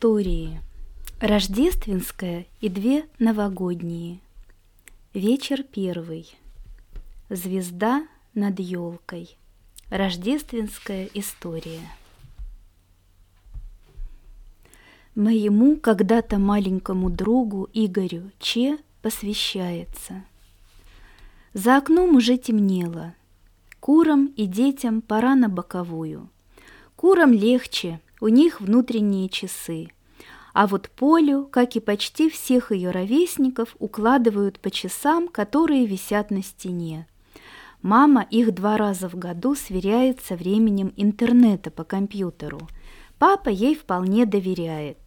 Истории. Рождественская и две новогодние. Вечер первый. Звезда над елкой. Рождественская история. Моему когда-то маленькому другу Игорю Че посвящается. За окном уже темнело. Курам и детям пора на боковую. Курам легче, у них внутренние часы. А вот Полю, как и почти всех ее ровесников, укладывают по часам, которые висят на стене. Мама их два раза в году сверяет со временем интернета по компьютеру. Папа ей вполне доверяет.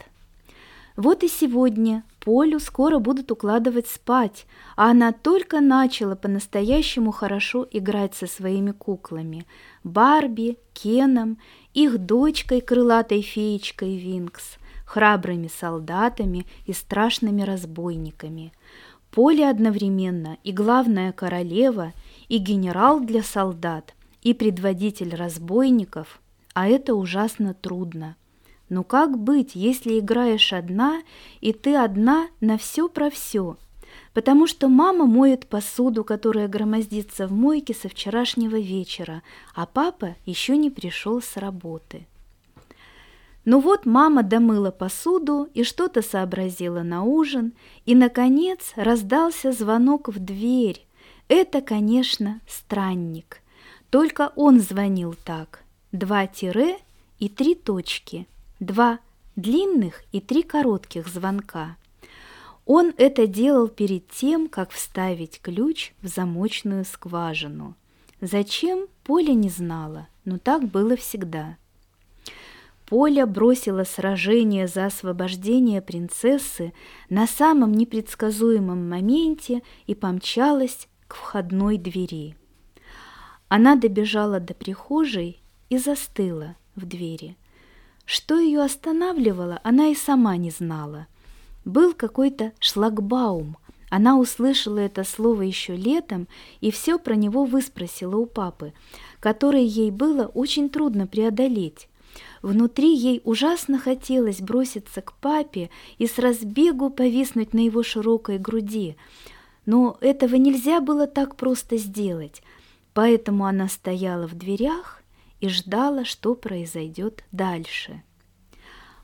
Вот и сегодня Полю скоро будут укладывать спать, а она только начала по-настоящему хорошо играть со своими куклами – Барби, Кеном, их дочкой, крылатой феечкой Винкс, храбрыми солдатами и страшными разбойниками. Поле одновременно и главная королева, и генерал для солдат, и предводитель разбойников, а это ужасно трудно – но как быть, если играешь одна, и ты одна на все про все? Потому что мама моет посуду, которая громоздится в мойке со вчерашнего вечера, а папа еще не пришел с работы. Ну вот мама домыла посуду и что-то сообразила на ужин, и, наконец, раздался звонок в дверь. Это, конечно, странник. Только он звонил так. Два тире и три точки – два длинных и три коротких звонка. Он это делал перед тем, как вставить ключ в замочную скважину. Зачем, Поля не знала, но так было всегда. Поля бросила сражение за освобождение принцессы на самом непредсказуемом моменте и помчалась к входной двери. Она добежала до прихожей и застыла в двери – что ее останавливало, она и сама не знала. Был какой-то шлагбаум. Она услышала это слово еще летом и все про него выспросила у папы, который ей было очень трудно преодолеть. Внутри ей ужасно хотелось броситься к папе и с разбегу повиснуть на его широкой груди, но этого нельзя было так просто сделать, поэтому она стояла в дверях и ждала, что произойдет дальше.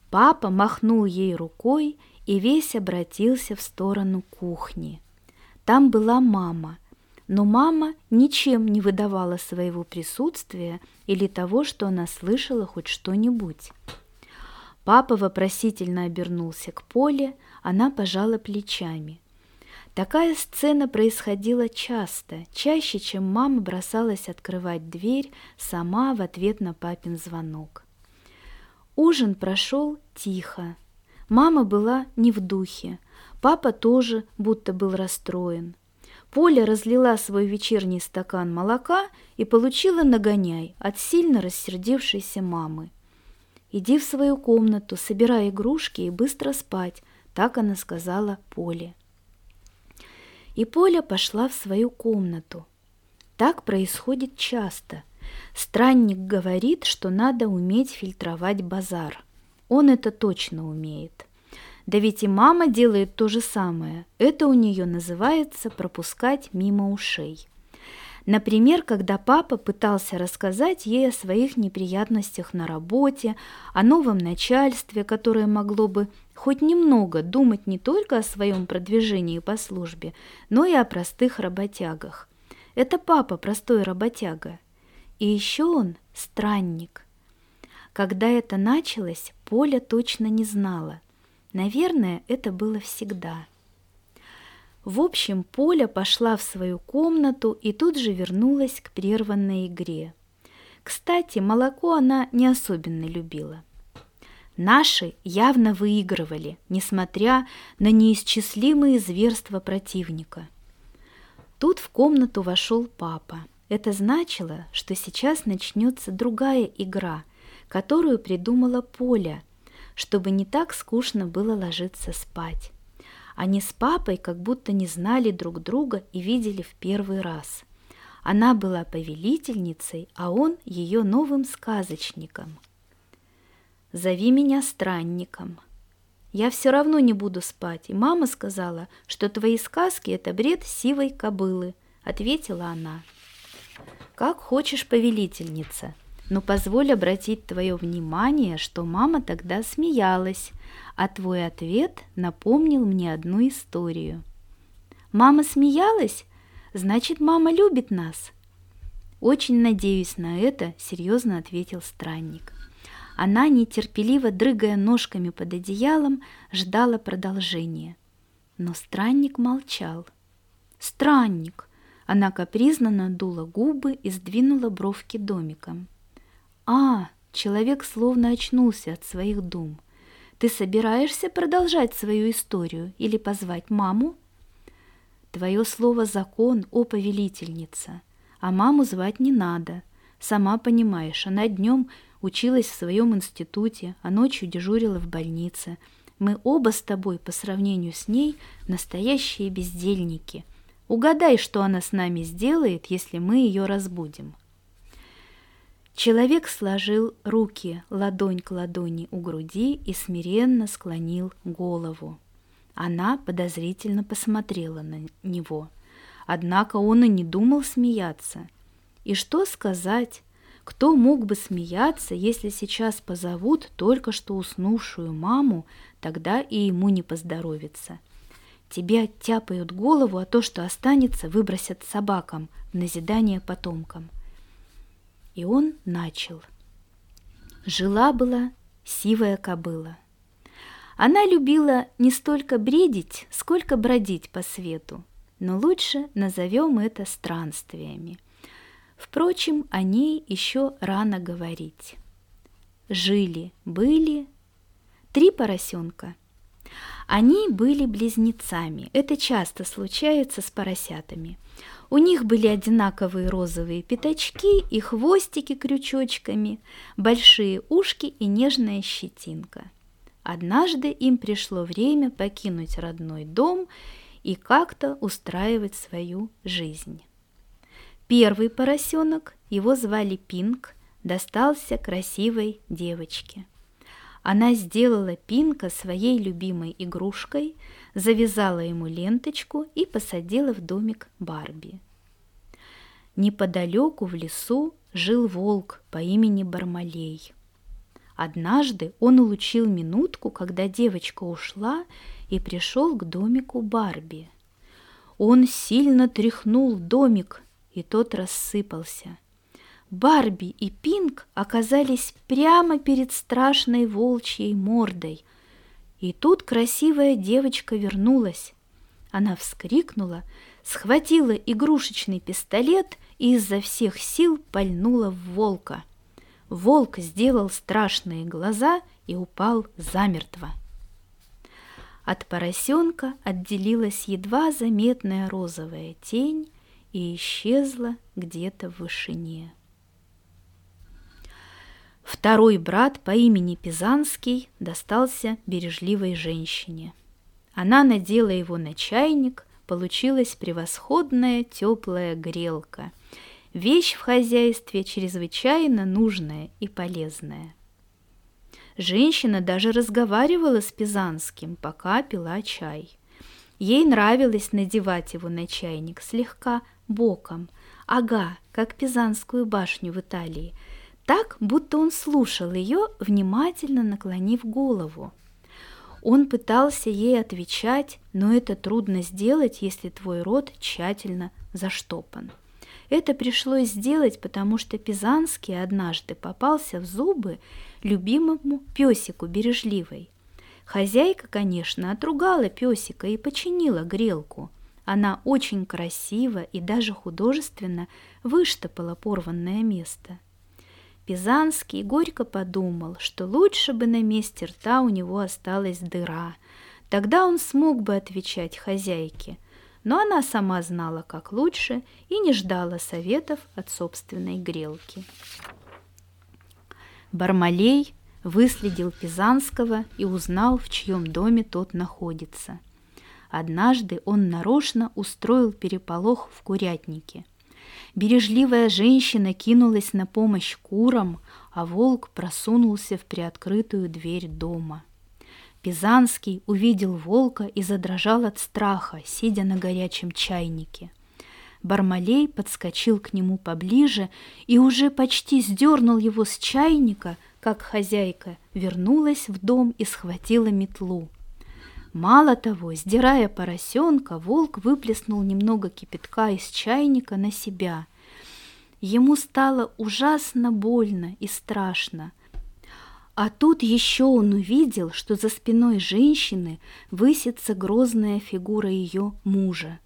Папа махнул ей рукой и весь обратился в сторону кухни. Там была мама, но мама ничем не выдавала своего присутствия или того, что она слышала хоть что-нибудь. Папа вопросительно обернулся к Поле, она пожала плечами – Такая сцена происходила часто, чаще, чем мама бросалась открывать дверь сама в ответ на папин звонок. Ужин прошел тихо. Мама была не в духе, папа тоже будто был расстроен. Поля разлила свой вечерний стакан молока и получила нагоняй от сильно рассердившейся мамы. «Иди в свою комнату, собирай игрушки и быстро спать», — так она сказала Поле и Поля пошла в свою комнату. Так происходит часто. Странник говорит, что надо уметь фильтровать базар. Он это точно умеет. Да ведь и мама делает то же самое. Это у нее называется пропускать мимо ушей. Например, когда папа пытался рассказать ей о своих неприятностях на работе, о новом начальстве, которое могло бы хоть немного думать не только о своем продвижении по службе, но и о простых работягах. Это папа простой работяга. И еще он странник. Когда это началось, Поля точно не знала. Наверное, это было всегда. В общем, Поля пошла в свою комнату и тут же вернулась к прерванной игре. Кстати, молоко она не особенно любила. Наши явно выигрывали, несмотря на неисчислимые зверства противника. Тут в комнату вошел папа. Это значило, что сейчас начнется другая игра, которую придумала Поля, чтобы не так скучно было ложиться спать. Они с папой как будто не знали друг друга и видели в первый раз. Она была повелительницей, а он ее новым сказочником – зови меня странником. Я все равно не буду спать, и мама сказала, что твои сказки — это бред сивой кобылы, — ответила она. Как хочешь, повелительница, но позволь обратить твое внимание, что мама тогда смеялась, а твой ответ напомнил мне одну историю. Мама смеялась? Значит, мама любит нас. Очень надеюсь на это, серьезно ответил странник. Она, нетерпеливо дрыгая ножками под одеялом, ждала продолжения. Но странник молчал. «Странник!» Она капризно надула губы и сдвинула бровки домиком. «А!» Человек словно очнулся от своих дум. «Ты собираешься продолжать свою историю или позвать маму?» «Твое слово закон, о повелительница, а маму звать не надо. Сама понимаешь, она днем училась в своем институте, а ночью дежурила в больнице. Мы оба с тобой по сравнению с ней настоящие бездельники. Угадай, что она с нами сделает, если мы ее разбудим. Человек сложил руки ладонь к ладони у груди и смиренно склонил голову. Она подозрительно посмотрела на него. Однако он и не думал смеяться. И что сказать? Кто мог бы смеяться, если сейчас позовут только что уснувшую маму, тогда и ему не поздоровится. Тебе оттяпают голову, а то, что останется, выбросят собакам в назидание потомкам. И он начал. Жила-была сивая кобыла. Она любила не столько бредить, сколько бродить по свету, но лучше назовем это странствиями – Впрочем, о ней еще рано говорить. Жили-были три поросенка. Они были близнецами. Это часто случается с поросятами. У них были одинаковые розовые пятачки и хвостики крючочками, большие ушки и нежная щетинка. Однажды им пришло время покинуть родной дом и как-то устраивать свою жизнь. Первый поросенок, его звали Пинк, достался красивой девочке. Она сделала Пинка своей любимой игрушкой, завязала ему ленточку и посадила в домик Барби. Неподалеку в лесу жил волк по имени Бармалей. Однажды он улучил минутку, когда девочка ушла и пришел к домику Барби. Он сильно тряхнул домик, и тот рассыпался. Барби и Пинк оказались прямо перед страшной волчьей мордой. И тут красивая девочка вернулась. Она вскрикнула, схватила игрушечный пистолет и изо всех сил пальнула в волка. Волк сделал страшные глаза и упал замертво. От поросенка отделилась едва заметная розовая тень, и исчезла где-то в вышине. Второй брат по имени Пизанский достался бережливой женщине. Она надела его на чайник, получилась превосходная теплая грелка. Вещь в хозяйстве чрезвычайно нужная и полезная. Женщина даже разговаривала с Пизанским, пока пила чай. Ей нравилось надевать его на чайник слегка боком, ага, как Пизанскую башню в Италии, так, будто он слушал ее, внимательно наклонив голову. Он пытался ей отвечать, но это трудно сделать, если твой рот тщательно заштопан. Это пришлось сделать, потому что Пизанский однажды попался в зубы любимому песику бережливой. Хозяйка, конечно, отругала песика и починила грелку – она очень красиво и даже художественно выштопала порванное место. Пизанский горько подумал, что лучше бы на месте рта у него осталась дыра. Тогда он смог бы отвечать хозяйке, но она сама знала, как лучше, и не ждала советов от собственной грелки. Бармалей выследил Пизанского и узнал, в чьем доме тот находится – Однажды он нарочно устроил переполох в курятнике. Бережливая женщина кинулась на помощь курам, а волк просунулся в приоткрытую дверь дома. Пизанский увидел волка и задрожал от страха, сидя на горячем чайнике. Бармалей подскочил к нему поближе и уже почти сдернул его с чайника, как хозяйка вернулась в дом и схватила метлу. Мало того, сдирая поросенка, волк выплеснул немного кипятка из чайника на себя. Ему стало ужасно больно и страшно. А тут еще он увидел, что за спиной женщины высится грозная фигура ее мужа.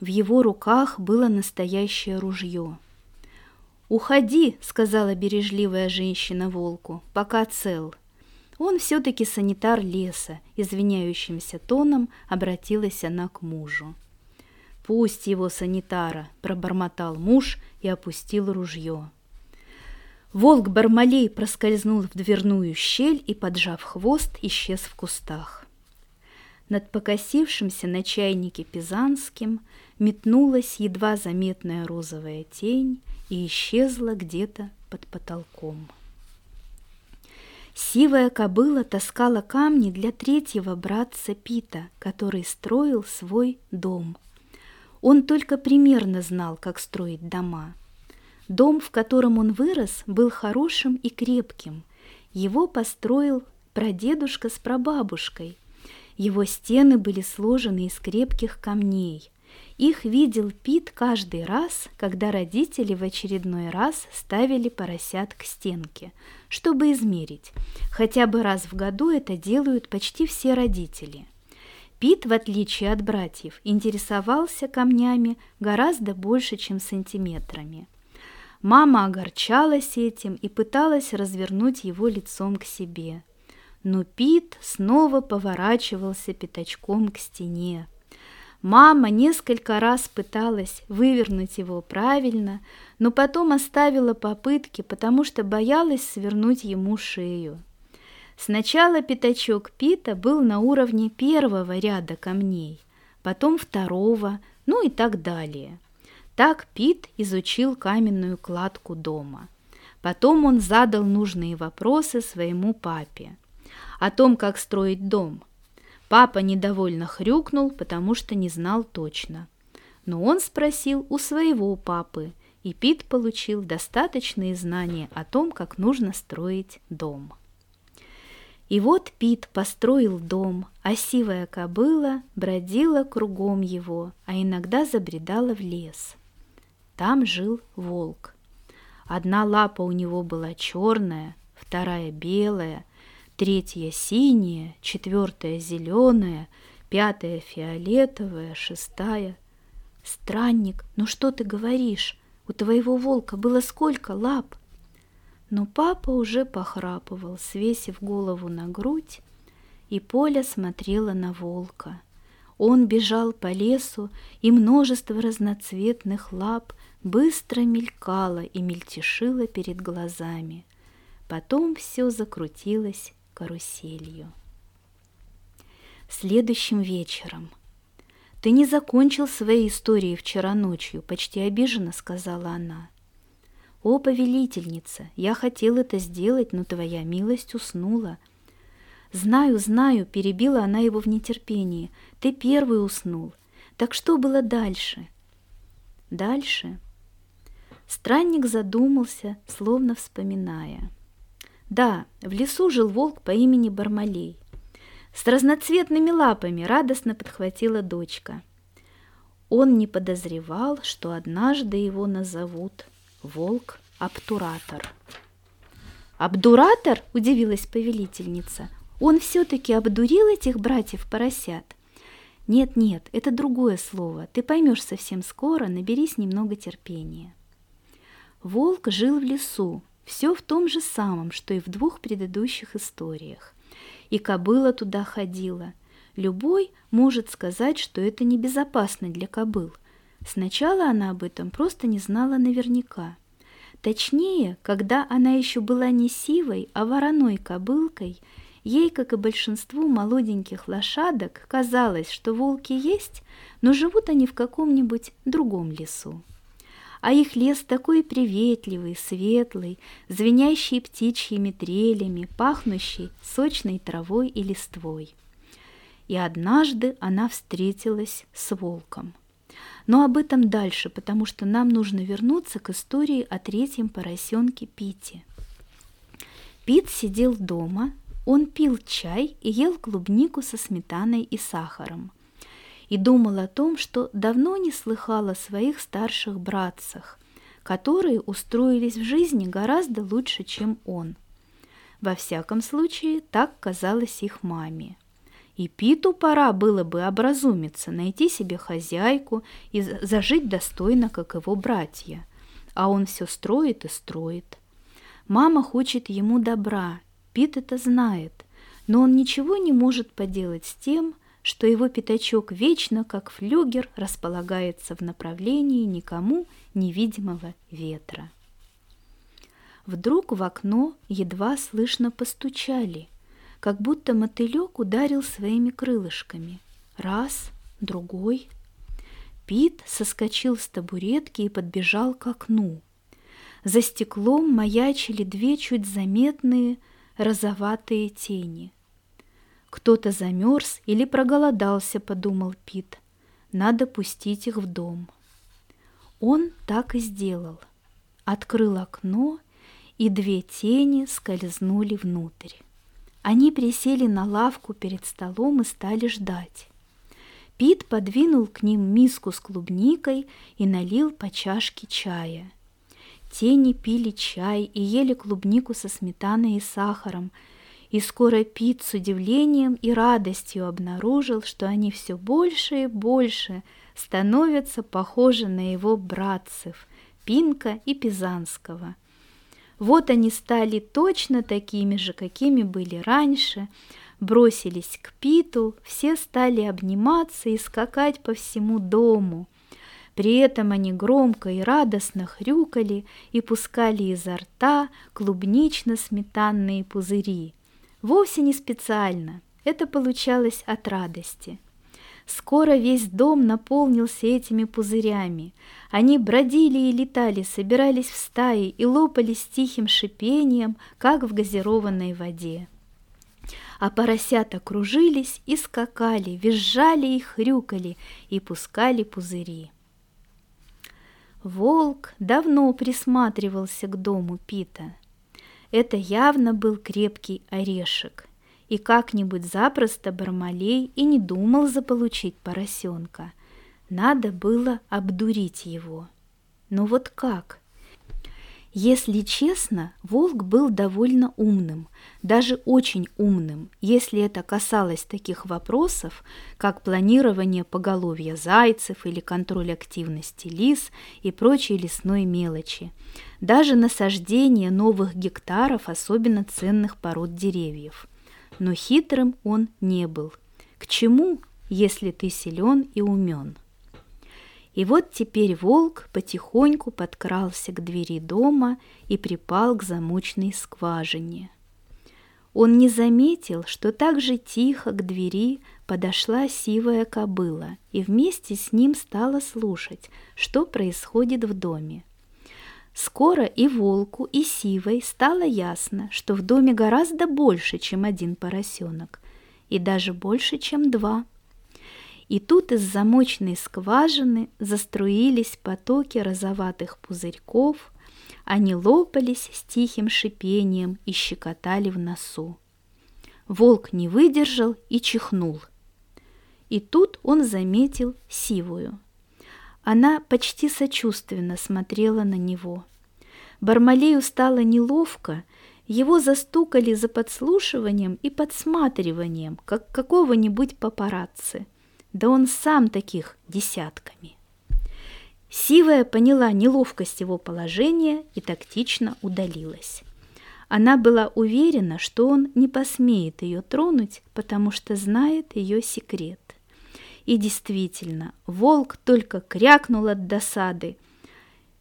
В его руках было настоящее ружье. «Уходи», — сказала бережливая женщина волку, — «пока цел». Он все-таки санитар леса, извиняющимся тоном обратилась она к мужу. «Пусть его санитара», — пробормотал муж и опустил ружье. Волк Бармалей проскользнул в дверную щель и, поджав хвост, исчез в кустах. Над покосившимся на чайнике Пизанским метнулась едва заметная розовая тень и исчезла где-то под потолком. Сивая кобыла таскала камни для третьего братца Пита, который строил свой дом. Он только примерно знал, как строить дома. Дом, в котором он вырос, был хорошим и крепким. Его построил прадедушка с прабабушкой. Его стены были сложены из крепких камней – их видел Пит каждый раз, когда родители в очередной раз ставили поросят к стенке, чтобы измерить. Хотя бы раз в году это делают почти все родители. Пит, в отличие от братьев, интересовался камнями гораздо больше, чем сантиметрами. Мама огорчалась этим и пыталась развернуть его лицом к себе. Но Пит снова поворачивался пятачком к стене, Мама несколько раз пыталась вывернуть его правильно, но потом оставила попытки, потому что боялась свернуть ему шею. Сначала пятачок Пита был на уровне первого ряда камней, потом второго, ну и так далее. Так Пит изучил каменную кладку дома. Потом он задал нужные вопросы своему папе о том, как строить дом – Папа недовольно хрюкнул, потому что не знал точно. Но он спросил у своего папы, и Пит получил достаточные знания о том, как нужно строить дом. И вот Пит построил дом, а сивая кобыла бродила кругом его, а иногда забредала в лес. Там жил волк. Одна лапа у него была черная, вторая белая, третья синяя, четвертая зеленая, пятая фиолетовая, шестая. Странник, ну что ты говоришь? У твоего волка было сколько лап? Но папа уже похрапывал, свесив голову на грудь, и Поля смотрела на волка. Он бежал по лесу, и множество разноцветных лап быстро мелькало и мельтешило перед глазами. Потом все закрутилось каруселью. Следующим вечером. «Ты не закончил свои истории вчера ночью», — почти обиженно сказала она. «О, повелительница, я хотел это сделать, но твоя милость уснула». «Знаю, знаю», — перебила она его в нетерпении. «Ты первый уснул. Так что было дальше?» «Дальше?» Странник задумался, словно вспоминая. Да, в лесу жил волк по имени Бармалей. С разноцветными лапами радостно подхватила дочка. Он не подозревал, что однажды его назовут волк-обтуратор. «Обдуратор?» – удивилась повелительница. «Он все-таки обдурил этих братьев-поросят?» «Нет-нет, это другое слово. Ты поймешь совсем скоро, наберись немного терпения». Волк жил в лесу, все в том же самом, что и в двух предыдущих историях. И кобыла туда ходила. Любой может сказать, что это небезопасно для кобыл. Сначала она об этом просто не знала наверняка. Точнее, когда она еще была не сивой, а вороной кобылкой, ей, как и большинству молоденьких лошадок, казалось, что волки есть, но живут они в каком-нибудь другом лесу. А их лес такой приветливый, светлый, звенящий птичьими трелями, пахнущий сочной травой и листвой. И однажды она встретилась с волком. Но об этом дальше, потому что нам нужно вернуться к истории о третьем поросенке Пите. Пит сидел дома, он пил чай и ел клубнику со сметаной и сахаром. И думал о том, что давно не слыхал о своих старших братцах, которые устроились в жизни гораздо лучше, чем он. Во всяком случае, так казалось их маме. И Питу пора было бы образумиться, найти себе хозяйку и зажить достойно, как его братья. А он все строит и строит. Мама хочет ему добра, Пит это знает, но он ничего не может поделать с тем, что его пятачок вечно, как флюгер, располагается в направлении никому невидимого ветра. Вдруг в окно едва слышно постучали, как будто мотылек ударил своими крылышками. Раз, другой. Пит соскочил с табуретки и подбежал к окну. За стеклом маячили две чуть заметные розоватые тени. Кто-то замерз или проголодался, подумал Пит. Надо пустить их в дом. Он так и сделал. Открыл окно, и две тени скользнули внутрь. Они присели на лавку перед столом и стали ждать. Пит подвинул к ним миску с клубникой и налил по чашке чая – Тени пили чай и ели клубнику со сметаной и сахаром, и скоро Пит с удивлением и радостью обнаружил, что они все больше и больше становятся похожи на его братцев Пинка и Пизанского. Вот они стали точно такими же, какими были раньше, бросились к Питу, все стали обниматься и скакать по всему дому – при этом они громко и радостно хрюкали и пускали изо рта клубнично-сметанные пузыри. Вовсе не специально, это получалось от радости. Скоро весь дом наполнился этими пузырями. Они бродили и летали, собирались в стаи и лопались тихим шипением, как в газированной воде. А поросята кружились и скакали, визжали и хрюкали и пускали пузыри. Волк давно присматривался к дому Пита. Это явно был крепкий орешек, и как-нибудь запросто Бармалей и не думал заполучить поросенка. Надо было обдурить его. Но вот как? Если честно, волк был довольно умным, даже очень умным, если это касалось таких вопросов, как планирование поголовья зайцев или контроль активности лис и прочей лесной мелочи, даже насаждение новых гектаров особенно ценных пород деревьев. Но хитрым он не был. К чему, если ты силен и умен? И вот теперь волк потихоньку подкрался к двери дома и припал к замочной скважине. Он не заметил, что так же тихо к двери подошла сивая кобыла и вместе с ним стала слушать, что происходит в доме. Скоро и волку, и сивой стало ясно, что в доме гораздо больше, чем один поросенок, и даже больше, чем два – и тут из замочной скважины заструились потоки розоватых пузырьков, они лопались с тихим шипением и щекотали в носу. Волк не выдержал и чихнул. И тут он заметил сивую. Она почти сочувственно смотрела на него. Бармалею стало неловко, его застукали за подслушиванием и подсматриванием, как какого-нибудь папарацци – да он сам таких десятками. Сивая поняла неловкость его положения и тактично удалилась. Она была уверена, что он не посмеет ее тронуть, потому что знает ее секрет. И действительно, волк только крякнул от досады,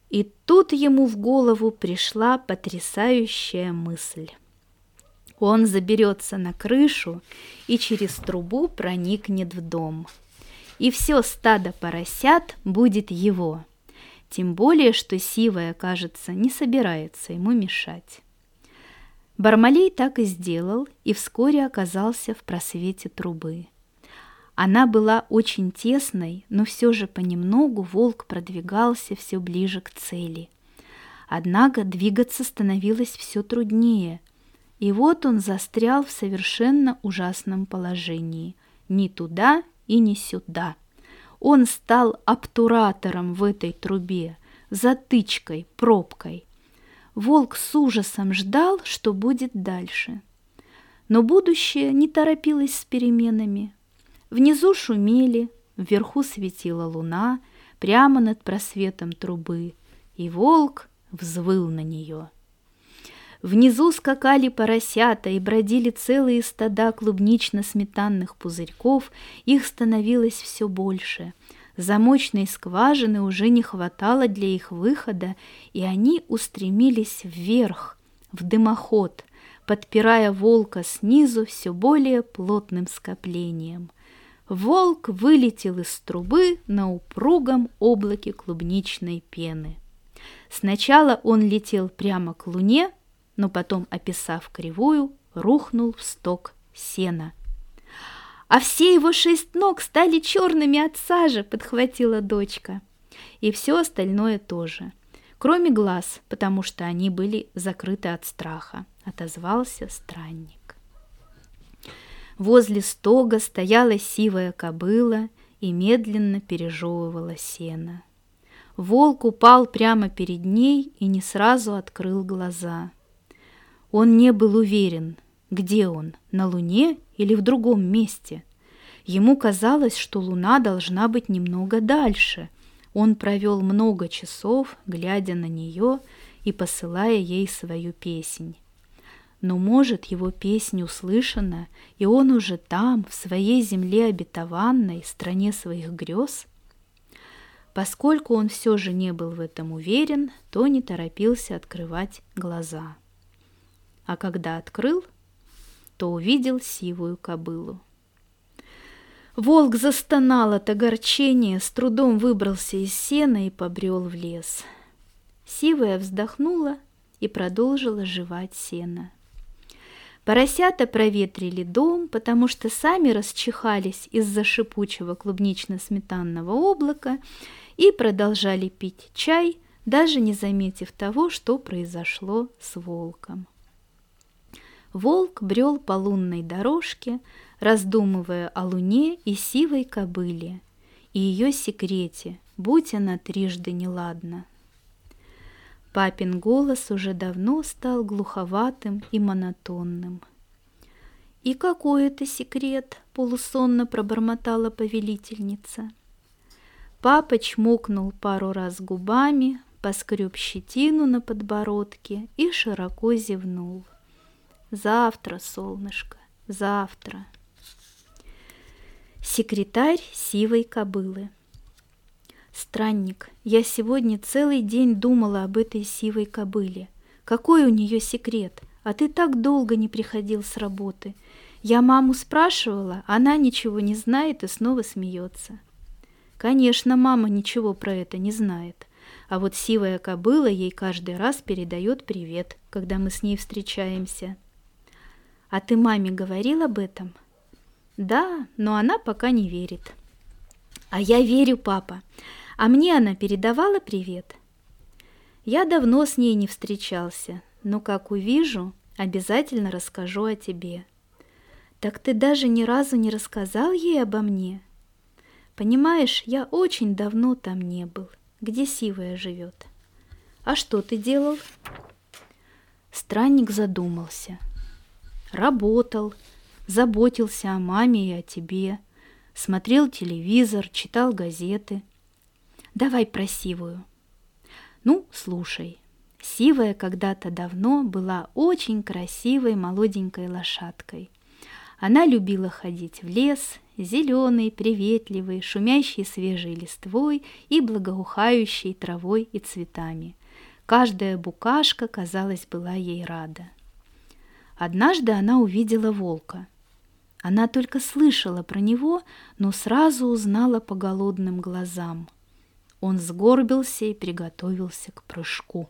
и тут ему в голову пришла потрясающая мысль. Он заберется на крышу и через трубу проникнет в дом. И все стадо поросят будет его. Тем более, что Сивая, кажется, не собирается ему мешать. Бармалей так и сделал и вскоре оказался в просвете трубы. Она была очень тесной, но все же понемногу волк продвигался все ближе к цели. Однако двигаться становилось все труднее, и вот он застрял в совершенно ужасном положении. Ни туда и ни сюда. Он стал обтуратором в этой трубе, затычкой, пробкой. Волк с ужасом ждал, что будет дальше. Но будущее не торопилось с переменами. Внизу шумели, вверху светила луна, прямо над просветом трубы, и волк взвыл на нее. Внизу скакали поросята и бродили целые стада клубнично-сметанных пузырьков, их становилось все больше. Замочной скважины уже не хватало для их выхода, и они устремились вверх, в дымоход, подпирая волка снизу все более плотным скоплением. Волк вылетел из трубы на упругом облаке клубничной пены. Сначала он летел прямо к луне, но потом, описав кривую, рухнул в сток сена. «А все его шесть ног стали черными от сажи!» — подхватила дочка. И все остальное тоже, кроме глаз, потому что они были закрыты от страха, отозвался странник. Возле стога стояла сивая кобыла и медленно пережевывала сено. Волк упал прямо перед ней и не сразу открыл глаза — он не был уверен, где он, на Луне или в другом месте. Ему казалось, что Луна должна быть немного дальше. Он провел много часов, глядя на нее и посылая ей свою песнь. Но, может, его песнь услышана, и он уже там, в своей земле обетованной, стране своих грез? Поскольку он все же не был в этом уверен, то не торопился открывать глаза а когда открыл, то увидел сивую кобылу. Волк застонал от огорчения, с трудом выбрался из сена и побрел в лес. Сивая вздохнула и продолжила жевать сено. Поросята проветрили дом, потому что сами расчихались из-за шипучего клубнично-сметанного облака и продолжали пить чай, даже не заметив того, что произошло с волком. Волк брел по лунной дорожке, раздумывая о луне и сивой кобыле, и ее секрете, будь она трижды неладна. Папин голос уже давно стал глуховатым и монотонным. «И какой это секрет?» — полусонно пробормотала повелительница. Папа чмокнул пару раз губами, поскреб щетину на подбородке и широко зевнул. Завтра, солнышко, завтра. Секретарь сивой кобылы. Странник, я сегодня целый день думала об этой сивой кобыле. Какой у нее секрет? А ты так долго не приходил с работы. Я маму спрашивала, она ничего не знает и снова смеется. Конечно, мама ничего про это не знает. А вот сивая кобыла ей каждый раз передает привет, когда мы с ней встречаемся. А ты маме говорил об этом? Да, но она пока не верит. А я верю, папа. А мне она передавала привет. Я давно с ней не встречался, но как увижу, обязательно расскажу о тебе. Так ты даже ни разу не рассказал ей обо мне? Понимаешь, я очень давно там не был, где Сивая живет. А что ты делал? Странник задумался – Работал, заботился о маме и о тебе, смотрел телевизор, читал газеты. Давай про Сивую. Ну, слушай. Сивая когда-то давно была очень красивой молоденькой лошадкой. Она любила ходить в лес, зеленый, приветливый, шумящий свежей листвой и благоухающей травой и цветами. Каждая букашка, казалось, была ей рада. Однажды она увидела волка. Она только слышала про него, но сразу узнала по голодным глазам. Он сгорбился и приготовился к прыжку.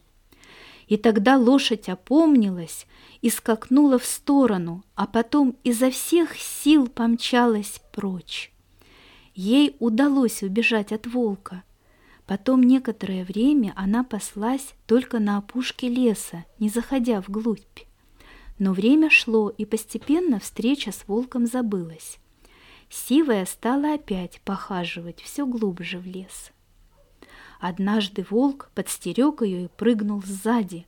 И тогда лошадь опомнилась и скакнула в сторону, а потом изо всех сил помчалась прочь. Ей удалось убежать от волка. Потом некоторое время она паслась только на опушке леса, не заходя вглубь. Но время шло, и постепенно встреча с волком забылась. Сивая стала опять похаживать все глубже в лес. Однажды волк подстерег ее и прыгнул сзади.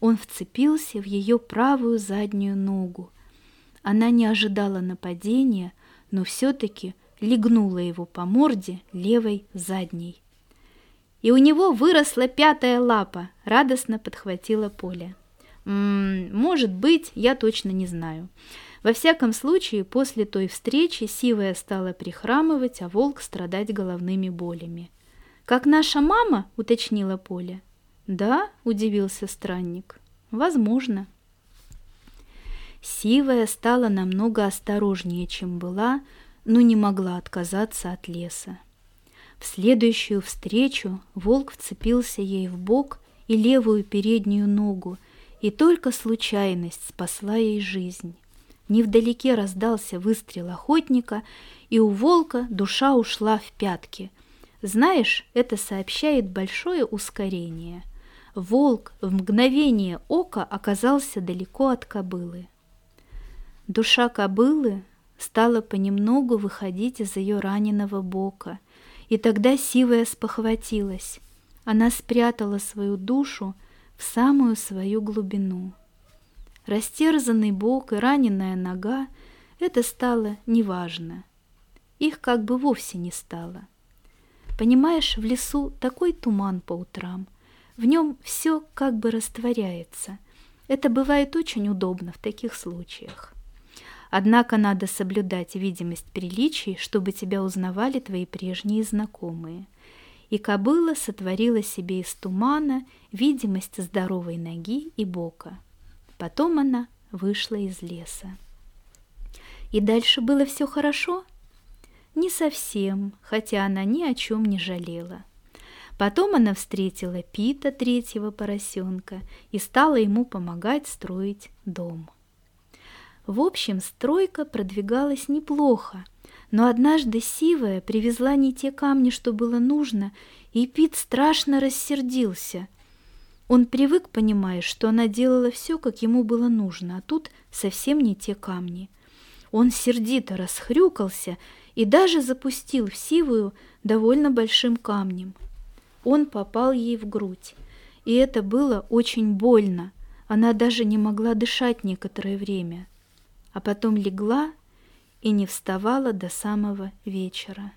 Он вцепился в ее правую заднюю ногу. Она не ожидала нападения, но все-таки легнула его по морде левой задней. И у него выросла пятая лапа, радостно подхватила Поля. «М -м, «Может быть, я точно не знаю». Во всяком случае, после той встречи Сивая стала прихрамывать, а волк страдать головными болями. «Как наша мама?» — уточнила Поля. «Да?» — удивился странник. «Возможно». Сивая стала намного осторожнее, чем была, но не могла отказаться от леса. В следующую встречу волк вцепился ей в бок и левую переднюю ногу, и только случайность спасла ей жизнь. Невдалеке раздался выстрел охотника, и у волка душа ушла в пятки, знаешь, это сообщает большое ускорение. Волк в мгновение ока оказался далеко от кобылы. Душа кобылы стала понемногу выходить из ее раненого бока, и тогда Сивая спохватилась. Она спрятала свою душу в самую свою глубину. Растерзанный бок и раненая нога — это стало неважно. Их как бы вовсе не стало. Понимаешь, в лесу такой туман по утрам. В нем все как бы растворяется. Это бывает очень удобно в таких случаях. Однако надо соблюдать видимость приличий, чтобы тебя узнавали твои прежние знакомые. И кобыла сотворила себе из тумана видимость здоровой ноги и бока. Потом она вышла из леса. И дальше было все хорошо? Не совсем, хотя она ни о чем не жалела. Потом она встретила Пита, третьего поросенка, и стала ему помогать строить дом. В общем, стройка продвигалась неплохо, но однажды Сивая привезла не те камни, что было нужно, и Пит страшно рассердился. Он привык, понимаешь, что она делала все, как ему было нужно, а тут совсем не те камни. Он сердито расхрюкался и даже запустил в сивую довольно большим камнем. Он попал ей в грудь, и это было очень больно. Она даже не могла дышать некоторое время, а потом легла и не вставала до самого вечера.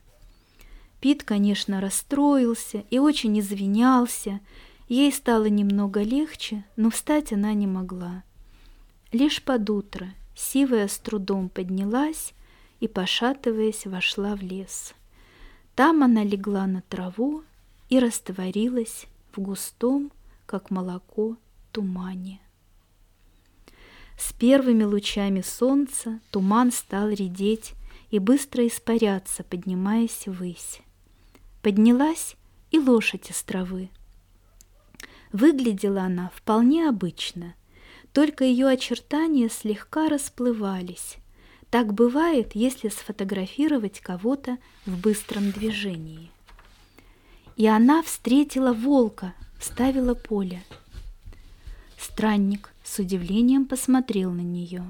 Пит, конечно, расстроился и очень извинялся. Ей стало немного легче, но встать она не могла. Лишь под утро Сивая с трудом поднялась и, пошатываясь, вошла в лес. Там она легла на траву и растворилась в густом, как молоко, тумане. С первыми лучами солнца туман стал редеть и быстро испаряться, поднимаясь ввысь. Поднялась и лошадь из травы. Выглядела она вполне обычно, только ее очертания слегка расплывались, так бывает, если сфотографировать кого-то в быстром движении. И она встретила волка, вставила поле. Странник с удивлением посмотрел на нее.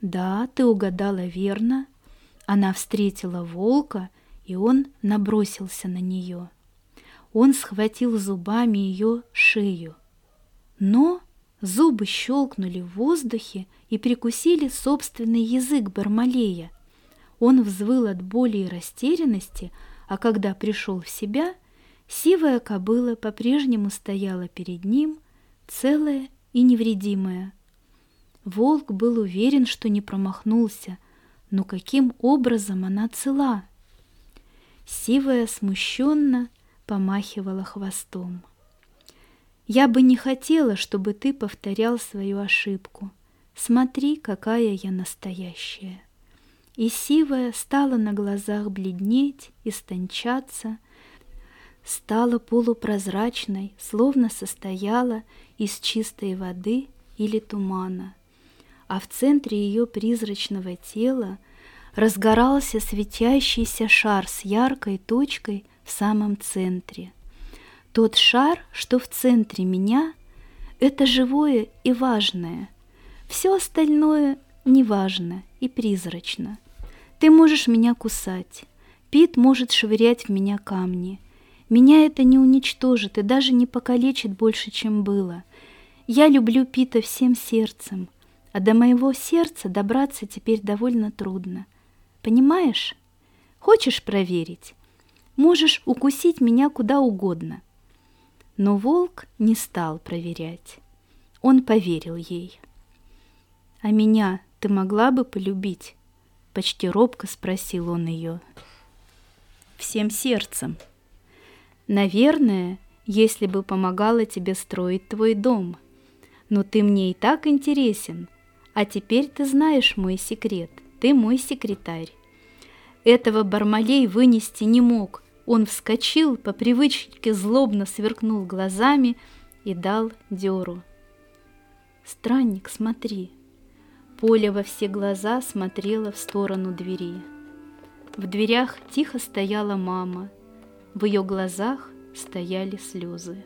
«Да, ты угадала верно. Она встретила волка, и он набросился на нее. Он схватил зубами ее шею. Но Зубы щелкнули в воздухе и прикусили собственный язык Бармалея. Он взвыл от боли и растерянности, а когда пришел в себя, сивая кобыла по-прежнему стояла перед ним, целая и невредимая. Волк был уверен, что не промахнулся, но каким образом она цела? Сивая смущенно помахивала хвостом. Я бы не хотела, чтобы ты повторял свою ошибку. Смотри, какая я настоящая. И сивая стала на глазах бледнеть, истончаться. стала полупрозрачной, словно состояла из чистой воды или тумана, а в центре ее призрачного тела разгорался светящийся шар с яркой точкой в самом центре. Тот шар, что в центре меня, это живое и важное. Все остальное неважно и призрачно. Ты можешь меня кусать, Пит может швырять в меня камни. Меня это не уничтожит и даже не покалечит больше, чем было. Я люблю Пита всем сердцем, а до моего сердца добраться теперь довольно трудно. Понимаешь? Хочешь проверить? Можешь укусить меня куда угодно. Но волк не стал проверять. Он поверил ей. «А меня ты могла бы полюбить?» Почти робко спросил он ее. «Всем сердцем. Наверное, если бы помогала тебе строить твой дом. Но ты мне и так интересен. А теперь ты знаешь мой секрет. Ты мой секретарь». Этого Бармалей вынести не мог – он вскочил, по привычке злобно сверкнул глазами и дал дёру. «Странник, смотри!» Поля во все глаза смотрела в сторону двери. В дверях тихо стояла мама, в ее глазах стояли слезы.